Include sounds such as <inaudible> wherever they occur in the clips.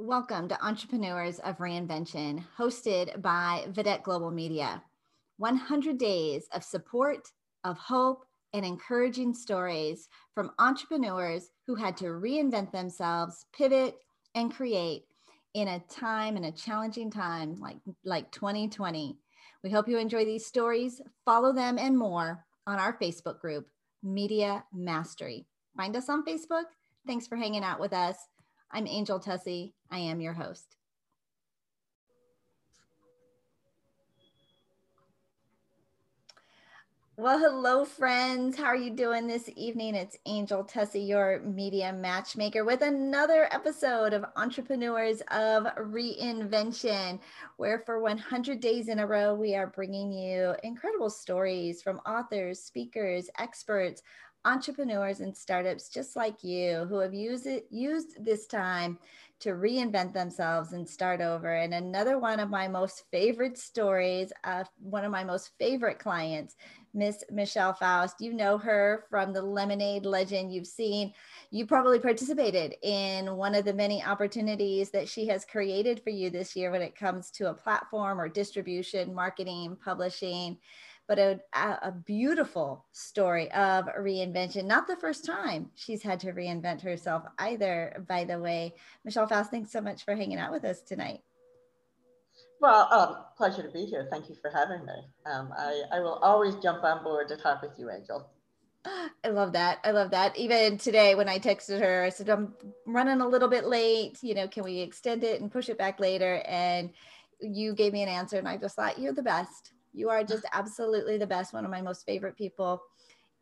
Welcome to Entrepreneurs of Reinvention, hosted by Vedette Global Media. 100 days of support, of hope, and encouraging stories from entrepreneurs who had to reinvent themselves, pivot, and create in a time, in a challenging time like, like 2020. We hope you enjoy these stories. Follow them and more on our Facebook group, Media Mastery. Find us on Facebook. Thanks for hanging out with us. I'm Angel Tussey. I am your host. Well, hello, friends. How are you doing this evening? It's Angel Tussey, your media matchmaker, with another episode of Entrepreneurs of Reinvention, where for 100 days in a row, we are bringing you incredible stories from authors, speakers, experts entrepreneurs and startups just like you who have used it used this time to reinvent themselves and start over. And another one of my most favorite stories uh, one of my most favorite clients miss michelle faust. You know her from the lemonade legend you've seen. You probably participated in one of the many opportunities that she has created for you this year when it comes to a platform or distribution marketing publishing but a, a beautiful story of reinvention. Not the first time she's had to reinvent herself either, by the way. Michelle Faust, thanks so much for hanging out with us tonight. Well, um, pleasure to be here. Thank you for having me. Um, I, I will always jump on board to talk with you, Angel. <gasps> I love that. I love that. Even today, when I texted her, I said, I'm running a little bit late. You know, can we extend it and push it back later? And you gave me an answer, and I just thought, you're the best. You are just absolutely the best, one of my most favorite people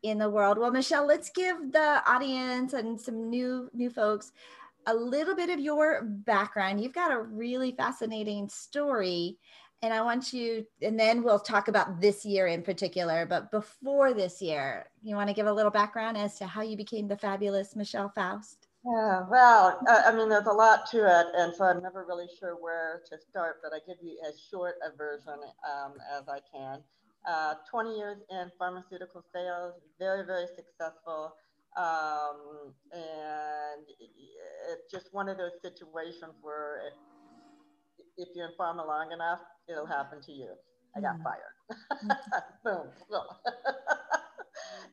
in the world. Well, Michelle, let's give the audience and some new new folks a little bit of your background. You've got a really fascinating story and I want you, and then we'll talk about this year in particular. But before this year, you want to give a little background as to how you became the fabulous Michelle Faust? Yeah, well, I mean, there's a lot to it, and so I'm never really sure where to start, but I give you as short a version um, as I can. Uh, 20 years in pharmaceutical sales, very, very successful. Um, and it's just one of those situations where it, if you're in pharma long enough, it'll happen to you. I got mm. fired. <laughs> Boom. <laughs>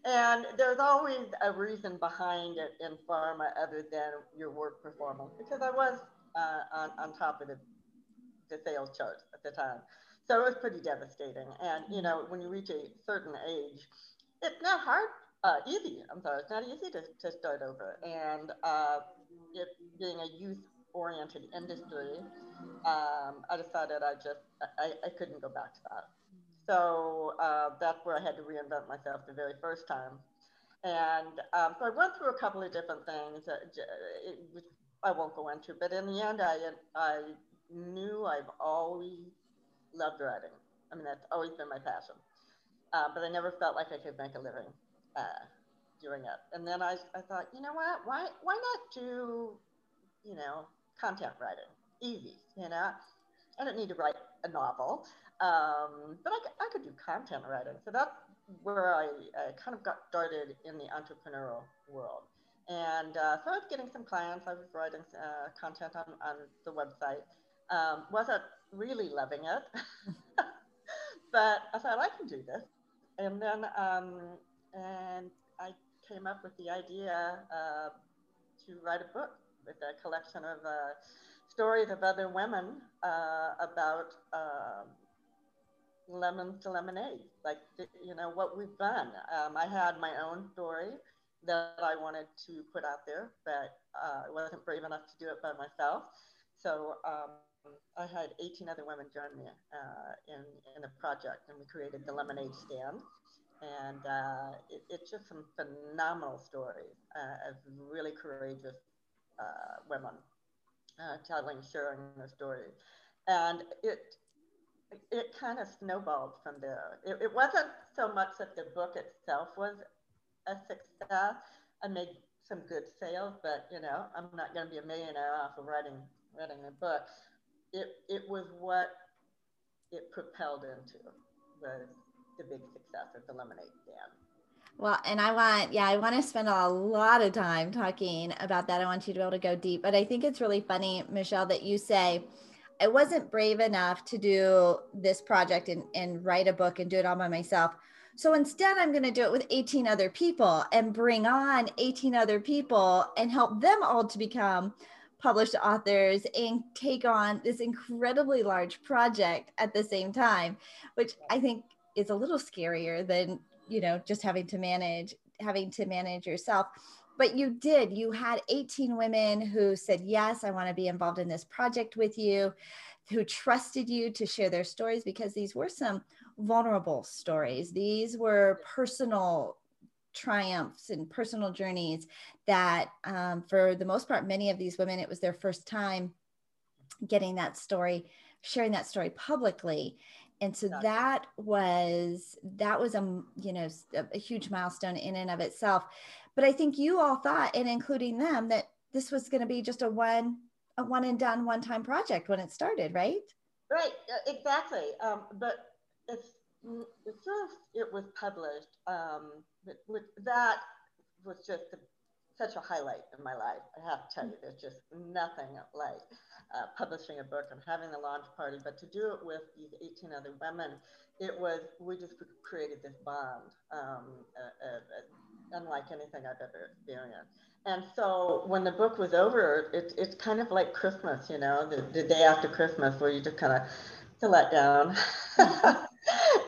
And there's always a reason behind it in pharma other than your work performance, because I was uh, on, on top of the, the sales chart at the time. So it was pretty devastating. And, you know, when you reach a certain age, it's not hard, uh, easy. I'm sorry, it's not easy to, to start over. And uh, it being a youth oriented industry, um, I decided I just, I, I couldn't go back to that. So uh, that's where I had to reinvent myself the very first time. And um, so I went through a couple of different things that it, I won't go into, but in the end, I, I knew I've always loved writing. I mean, that's always been my passion. Uh, but I never felt like I could make a living uh, doing it. And then I, I thought, you know what, why, why not do, you know, content writing? Easy, you know? I don't need to write a novel. Um, but I, I could do content writing. So that's where I, I kind of got started in the entrepreneurial world. And uh, so I was getting some clients. I was writing uh, content on, on the website. Um, wasn't really loving it, <laughs> but I thought I can do this. And then um, and I came up with the idea uh, to write a book with a collection of uh, stories of other women uh, about um, lemons to lemonade, like, you know, what we've done. Um, I had my own story that I wanted to put out there, but uh, I wasn't brave enough to do it by myself. So um, I had 18 other women join me uh, in, in the project, and we created the Lemonade Stand. And uh, it, it's just some phenomenal stories uh, of really courageous uh, women uh, telling, sharing the story. And it it kind of snowballed from there. It, it, wasn't so much that the book itself was a success. I made some good sales, but you know, I'm not going to be a millionaire off of writing writing a book. It it was what it propelled into was the big success of the lemonade stand. Well, and I want, yeah, I want to spend a lot of time talking about that. I want you to be able to go deep. But I think it's really funny, Michelle, that you say, I wasn't brave enough to do this project and, and write a book and do it all by myself. So instead, I'm going to do it with 18 other people and bring on 18 other people and help them all to become published authors and take on this incredibly large project at the same time, which I think is a little scarier than you know just having to manage having to manage yourself. But you did you had 18 women who said yes i want to be involved in this project with you who trusted you to share their stories because these were some vulnerable stories. These were personal triumphs and personal journeys that um, for the most part many of these women it was their first time getting that story sharing that story publicly and so that was that was a you know a, a, huge milestone in and of itself. But i think you all thought and including them that this was going to be just a one a one and done one time project when it started right? Right exactly. Um, but it's as soon as it was published um, that was just a, such a highlight in my life i have to tell you there's just nothing like uh, publishing a book and having the launch party, but to do it with these 18 other women, it was, we just created this bond, um, uh, uh, unlike anything I've ever experienced. And so when the book was over, it, it's kind of like Christmas, you know, the, the day after Christmas where you just kind of let down. <laughs>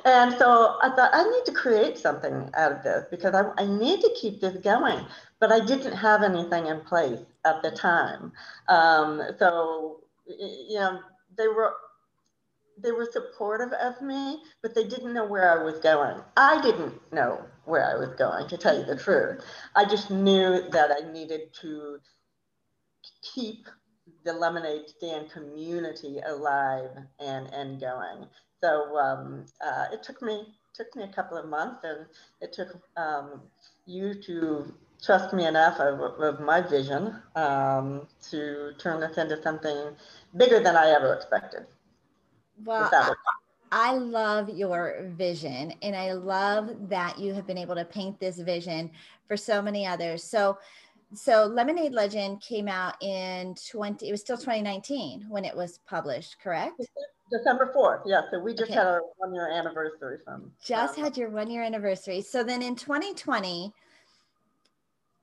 and so I thought I need to create something out of this because I, I need to keep this going but I didn't have anything in place at the time. Um, so, you know, they were they were supportive of me, but they didn't know where I was going. I didn't know where I was going, to tell you the truth. I just knew that I needed to keep the lemonade stand community alive and and going. So um, uh, it took me took me a couple of months, and it took um, you to trust me enough of, of my vision um, to turn this into something bigger than I ever expected. Well, I, I love your vision, and I love that you have been able to paint this vision for so many others. So, so Lemonade Legend came out in 20, it was still 2019 when it was published, correct? December 4th. Yeah. So we just okay. had our one year anniversary from. Just um, had your one year anniversary. So then in 2020,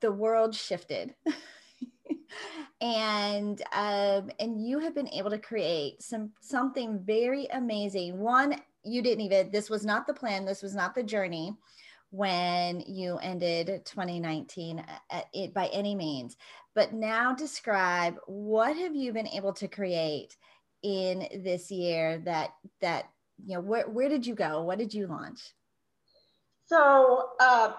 the world shifted. <laughs> and um, and you have been able to create some something very amazing. One, you didn't even this was not the plan. This was not the journey when you ended 2019 at uh, uh, it by any means. But now describe what have you been able to create in this year that that you know where where did you go? What did you launch? So. Uh,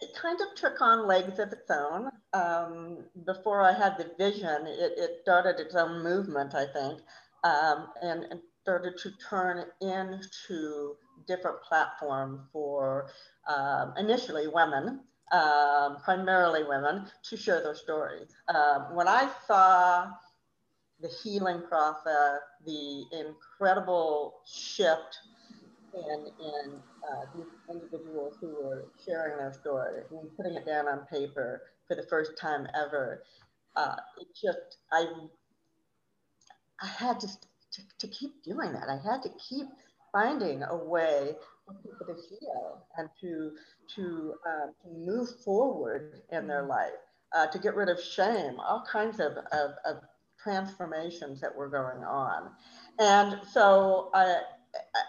it kind of took on legs of its own. Um, before I had the vision, it, it, started its own movement, I think, um, and, and, started to turn into different platforms for um, initially women, um, primarily women, to share their stories. Um, when I saw the healing process, the incredible shift in, in uh, these individuals who were sharing their story and putting it down on paper for the first time ever. Uh, it just, I, I had to, to, to keep doing that. I had to keep finding a way for people to heal and to, to, uh, to move forward in their mm-hmm. life, uh, to get rid of shame, all kinds of, of, of transformations that were going on. And so I,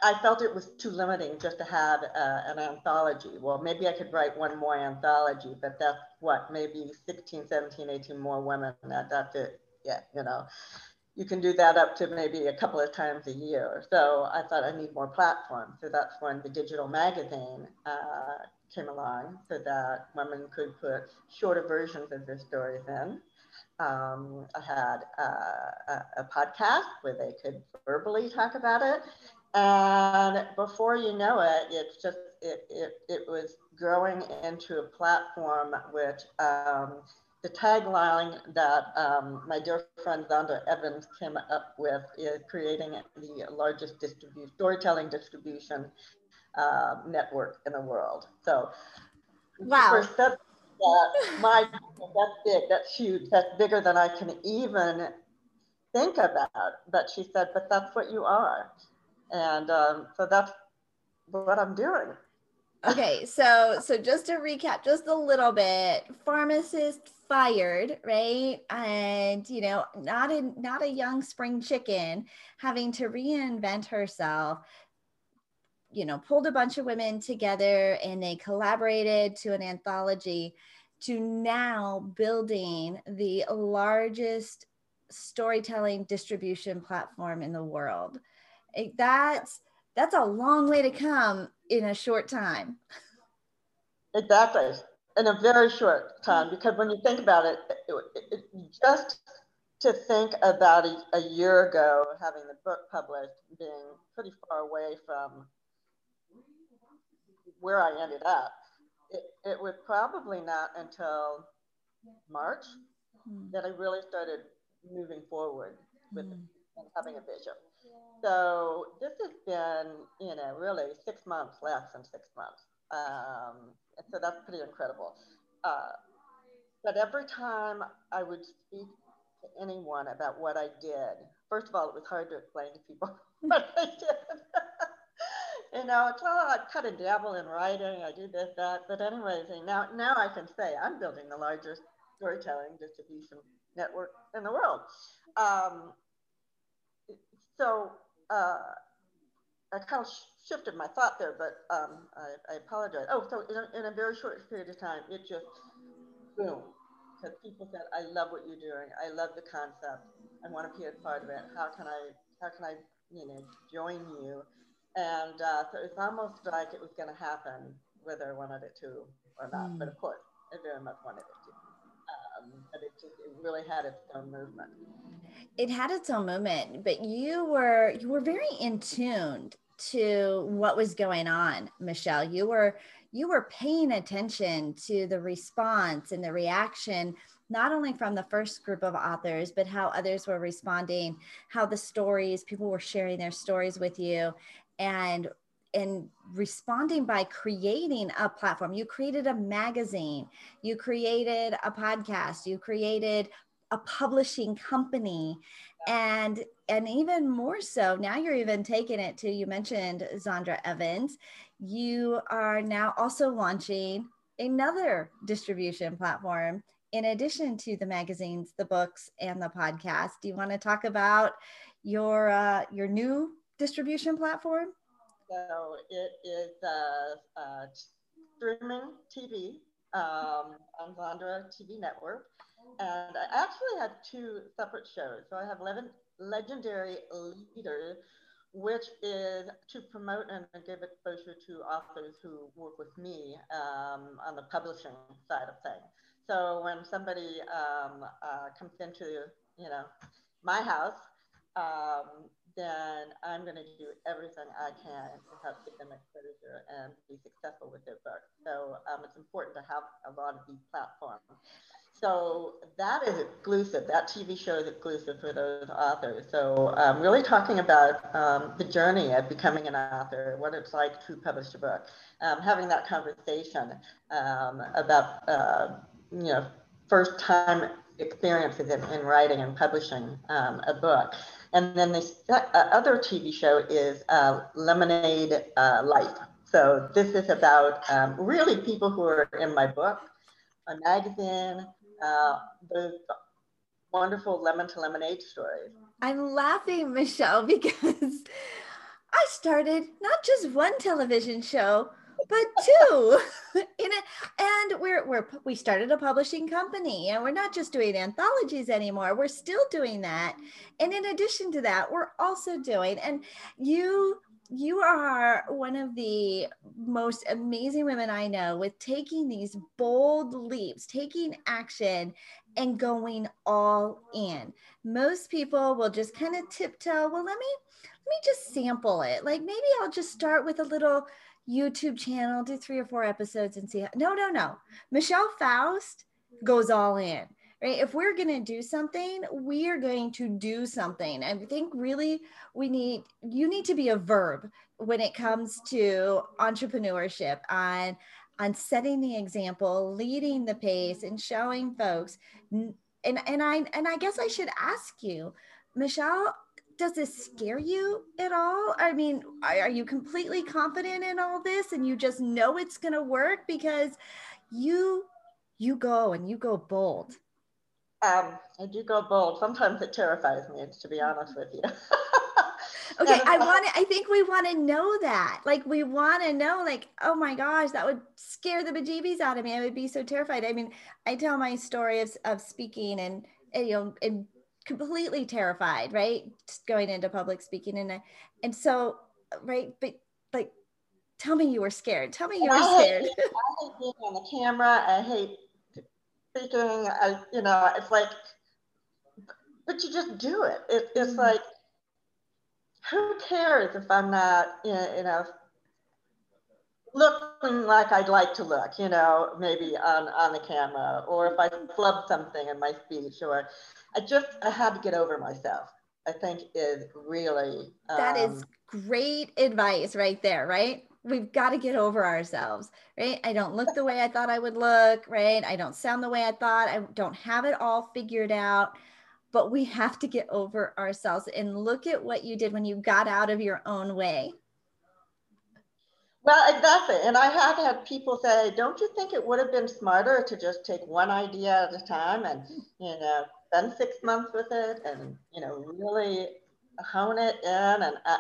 I felt it was too limiting just to have uh, an anthology. Well, maybe I could write one more anthology, but that's what, maybe 16, 17, 18 more women. That, that's it. Yeah, you know, you can do that up to maybe a couple of times a year. So I thought I need more platforms. So that's when the digital magazine uh, came along so that women could put shorter versions of their stories in. Um, I had uh, a, a, podcast where they could verbally talk about it. And before you know it, it's just, it, it, it was growing into a platform which um, the tagline that um, my dear friend Zonda Evans came up with is creating the largest storytelling distribution uh, network in the world. So Wow. Said that, my, that's big, that's huge, that's bigger than I can even think about. But she said, but that's what you are. And um, so that's what I'm doing. Okay, so so just to recap just a little bit, pharmacist fired, right? And you know, not a not a young spring chicken having to reinvent herself. You know, pulled a bunch of women together and they collaborated to an anthology to now building the largest storytelling distribution platform in the world. That's that's a long way to come in a short time. Exactly, in a very short time. Because when you think about it, it, it just to think about a, a, year ago having the book published, being pretty far away from where I ended up, it, it was probably not until March mm. that I really started moving forward with mm. and having a vision. So this has been, you know, really six months, less than six months. Um, so that's pretty incredible. Uh, but every time I would speak to anyone about what I did, first of all, it was hard to explain to people <laughs> what I did. <laughs> you know, it's well, I cut a dabble in writing, I do this, that. But anyways, now now I can say I'm building the largest storytelling distribution network in the world. Um, so uh, I kind of shifted my thought there, but um, I, I, apologize. Oh, so in a, in a, very short period of time, it just boom. Because people said, "I love what you're doing. I love the concept. I want to be a part of it. How can I? How can I? You know, join you?" And uh, so it's almost like it was going to happen, whether I wanted it to or not. Mm. But of course, I very much wanted it to. Um, but it just it really had its own movement it had its own moment, but you were you were very in tuned to what was going on, Michelle. You were you were paying attention to the response and the reaction not only from the first group of authors but how others were responding how the stories people were sharing their stories with you and and responding by creating a platform. You created a magazine. You created a podcast. You created a publishing company. And and even more so now you're even taking it to you mentioned zandra evans. You are now also launching another distribution platform in addition to the magazines the books and the podcast. Do you want to talk about your uh, your new distribution platform? So it is uh, uh, streaming tv um, on zandra tv network and I actually had two separate shows. So I have Legendary Leader, which is to promote and give exposure to authors who work with me um, on the publishing side of things. So when somebody um, uh, comes into, you know, my house, um, then I'm going to do everything I can to help get them exposure and be successful with their book. So um, it's important to have a lot of these platforms. So that is exclusive. That TV show is exclusive for those authors. So um, really talking about um, the journey of becoming an author, what it's like to publish a book, um, having that conversation um, about uh, you know first time experiences in, in writing and publishing um, a book. And then the uh, other TV show is uh, Lemonade uh, Life. So this is about um, really people who are in my book, my magazine, uh, the wonderful lemon to lemonade stories. I'm laughing, Michelle, <laughs> because I started not just one television show, but <laughs> two. <laughs> In it and we're we're we started a publishing company and we're not just doing anthologies anymore. We're still doing that. And in addition to that we're also doing and you you are one of the most amazing women I know with taking these bold leaps, taking action, and going all in. Most people will just kind of tiptoe. Well, let me let me just sample it. Like maybe I'll just start with a little YouTube channel, do three or four episodes, and see. How, no, no, no. Michelle Faust goes all in right? If we're going to do something, we are going to do something. I think really we need, you need to be a verb when it comes to entrepreneurship. And on setting the example, leading the pace, and showing folks. And and I and I guess I should ask you, Michelle, does this scare you at all? I mean, are you completely confident in all this and you just know it's going to work because you you go and you go bold. Um, I do go bold. Sometimes it terrifies me, to be honest with you. <laughs> okay, I want to, I think we want to know that. Like, we want to know, like, oh my gosh, that would scare the bejeebies out of me. I would be so terrified. I mean, I tell my story of, of speaking and, and you know, and completely terrified, right? Just going into public speaking. And, and so, right. But like, tell me you were scared. Tell me you were scared. I hate, I hate being on the camera. I hate speaking. I, you know, it's like, but you just do it. it it's mm-hmm. like, who cares if I'm not, you know, looking like I'd like to look, you know, maybe on, on the camera, or if I flub something in my speech, or I just, I had to get over myself. I think is really. Um, that is um, great advice right there, right? We've got to get over ourselves, right? I don't look the way I thought I would look, right? I don't sound the way I thought. I don't have it all figured out but we have to get over ourselves and look at what you did when you got out of your own way. Well, exactly. And I have had people say, don't you think it would have been smarter to just take one idea at a time and, you know, spend six months with it and, you know, really hone it in and uh,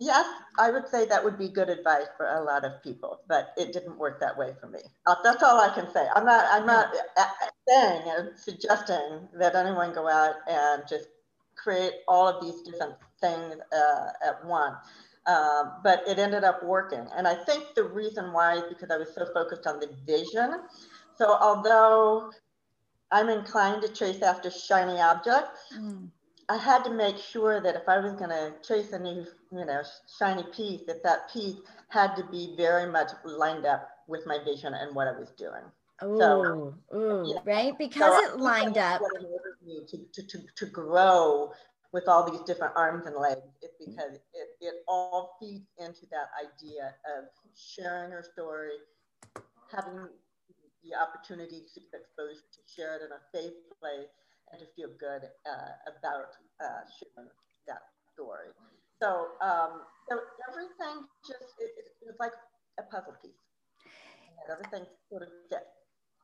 Yes, I would say that would be good advice for a lot of people, but it didn't work that way for me. Uh, that's all I can say. I'm not. I'm not uh, uh, saying or suggesting that anyone go out and just create all of these different things uh, at once. Um, but it ended up working, and I think the reason why is because I was so focused on the vision. So although I'm inclined to chase after shiny objects. Mm I had to make sure that if I was going to chase a new, you know, shiny piece, that that piece had to be very much lined up with my vision and what I was doing. Oh, so, ooh, right? Because so it lined up. To, to, to, to grow with all these different arms and legs is because it, it all feeds into that idea of sharing her story, having the opportunity to expose to share it in a safe place, and to feel good uh, about uh, sharing that story. So, um, so everything just it, it, like a puzzle piece. And everything sort of fit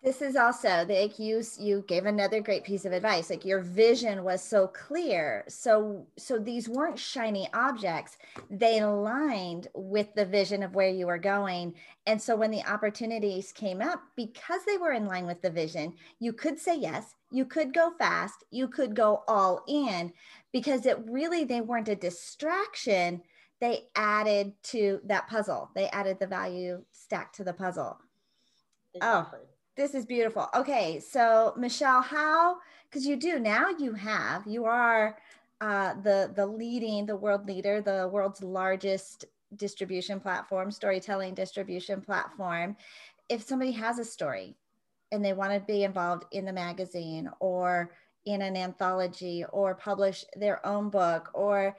this is also like you you gave another great piece of advice like your vision was so clear. So so these weren't shiny objects. They aligned with the vision of where you were going. And so when the opportunities came up because they were in line with the vision you could say yes you could go fast you could go all in. Because it really they weren't a distraction. They added to that puzzle. They added the value stack to the puzzle. Oh, exactly. oh this is beautiful. Okay, so Michelle, how? Because you do now. You have you are uh, the the leading the world leader, the world's largest distribution platform, storytelling distribution platform. If somebody has a story and they want to be involved in the magazine or in an anthology or publish their own book or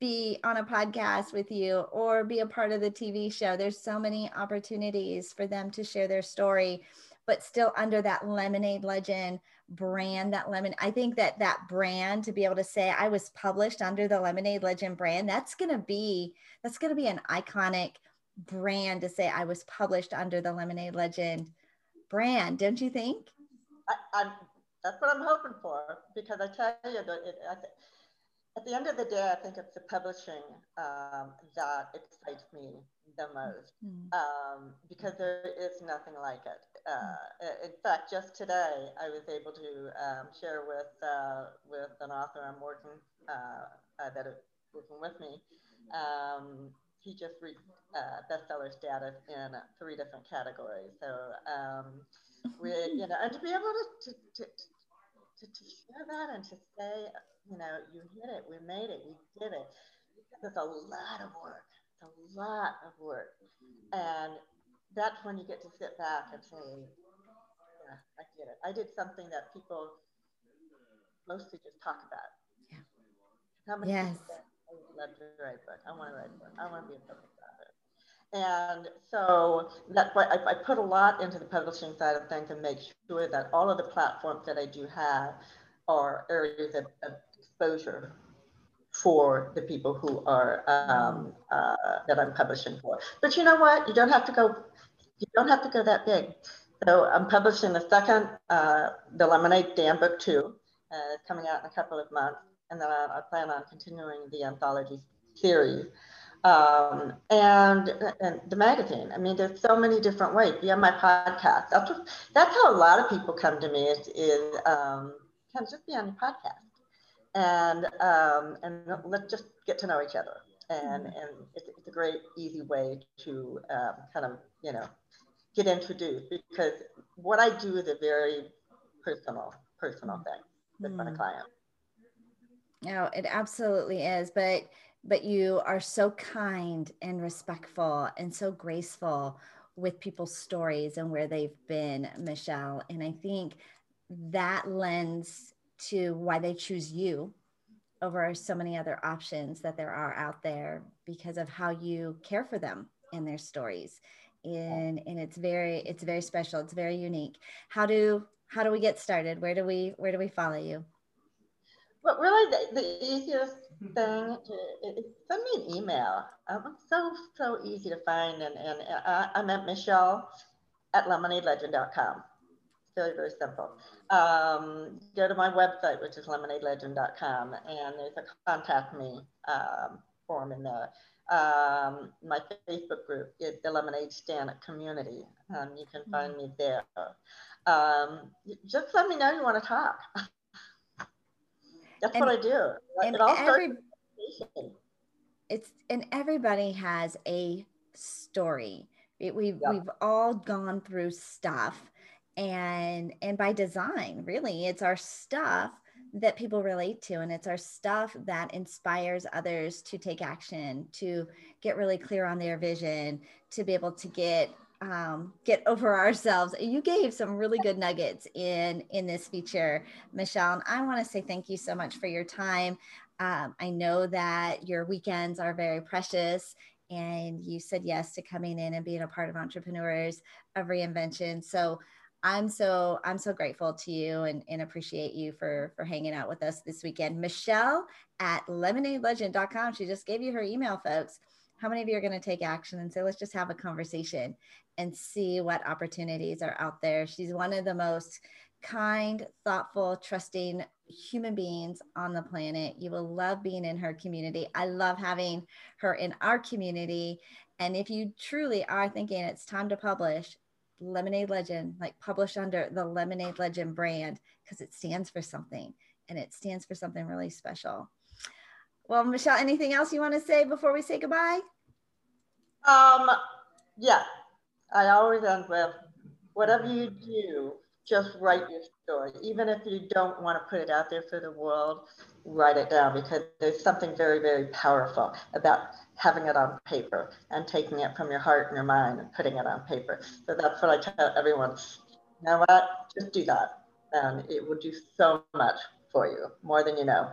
be on a podcast with you or be a part of the TV show. There's so many opportunities for them to share their story but still under that lemonade legend brand that lemon i think that that brand to be able to say i was published under the lemonade legend brand that's going to be that's going to be an iconic brand to say i was published under the lemonade legend brand don't you think? I, am that's what i'm hoping for because i tell you that it, I at the end of the day i think it's the publishing um, that excites me the most mm-hmm. um, because there is nothing like it uh, in fact, just today I was able to um, share with uh, with an author I'm working uh, uh that is working with me. Um, he just reached uh, bestseller status in three different categories. So um, we, you know, and to be able to, to, to to, to share that and to say, you know, you hit it, we made it, we did it. It's a lot of work. It's a lot of work, and that's when you get to sit back and say, yeah, I get it. I did something that people mostly just talk about. Yeah. How many yes. say, I would love to write a book. I want to write a book. I want to be a public author. and so that's why I, I, put a lot into the publishing side of things and make sure that all of the platforms that I do have are areas of, of exposure for the people who are um, uh, that I'm publishing for. But you know what? You don't have to go. You don't have to go that big. So I'm publishing the second, uh, the Lemonade Stand book two, uh, coming out in a couple of months, and then I, I plan on continuing the anthology series um, and, and the magazine. I mean, there's so many different ways. Yeah, my podcast. That's what, that's how a lot of people come to me is, is um, can just be on your podcast, and um, and let's just get to know each other. And mm-hmm. and it's, it's a great easy way to um, kind of you know get introduced because what I do is a very personal personal thing with mm. my client. No, it absolutely is, but but you are so kind and respectful and so graceful with people's stories and where they've been, Michelle. And I think that lends to why they choose you over so many other options that there are out there because of how you care for them and their stories. And, and it's very it's very special it's very unique how do how do we get started where do we where do we follow you well really the, the easiest thing to send me an email. Um, so, so easy to find. And, and I, I'm at Michelle at lemonadelegend.com. Very, very simple. Um, go to my website, which is lemonadelegend.com, and there's a contact me um, form in there. Um, my Facebook group is the Lemonade Stand Community. Um, you can find me there. Um, just let me know you want to talk. That's and, what I do. And it all every, it's and everybody has a story. It, we've yep. we've all gone through stuff, and and by design, really, it's our stuff that people relate to and it's our stuff that inspires others to take action to get really clear on their vision to be able to get um, get over <laughs> ourselves. You gave some really good nuggets in in this feature, Michelle. And I want to say thank you so much for your time. Um, I know that your weekends are very precious, and you said yes to coming in and being a part of Entrepreneurs of Reinvention. So I'm so I'm so grateful to you and, and appreciate you for for hanging out with us this weekend. Michelle at lemonadelegend.com. She just gave you her email, folks. How many of you are going to take action and say, let's just have a conversation? and see what opportunities are out there. She's one of the most kind, thoughtful, trusting human beings on the planet. You will love being in her community. I love having her in our community. And if you truly are thinking it's time to publish, Lemonade Legend, like published under the Lemonade Legend brand, because it stands for something and it stands for something really special. Well, Michelle, anything else you want to say before we say goodbye? Um, yeah, I always end with whatever you do, just write your story. Even if you don't want to put it out there for the world, write it down because there's something very, very powerful about having it on paper and taking it from your heart and your mind and putting it on paper. So that's what I tell everyone. You know what? Just do that. And it will do so much for you, more than you know.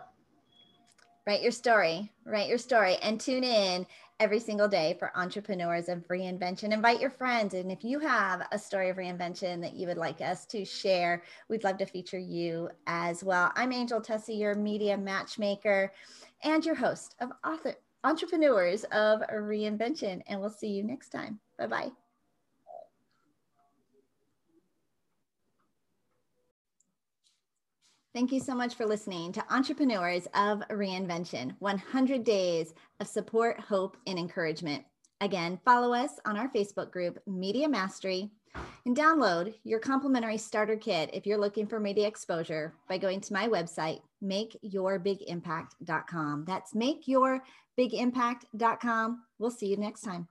Write your story, write your story, and tune in every single day for entrepreneurs of reinvention. Invite your friends. And if you have a story of reinvention that you would like us to share, we'd love to feature you as well. I'm Angel Tussey, your media matchmaker and your host of author, Entrepreneurs of Reinvention. And we'll see you next time. Bye bye. Thank you so much for listening to Entrepreneurs of Reinvention 100 Days of Support, Hope, and Encouragement. Again, follow us on our Facebook group, Media Mastery, and download your complimentary starter kit if you're looking for media exposure by going to my website, makeyourbigimpact.com. That's makeyourbigimpact.com. We'll see you next time.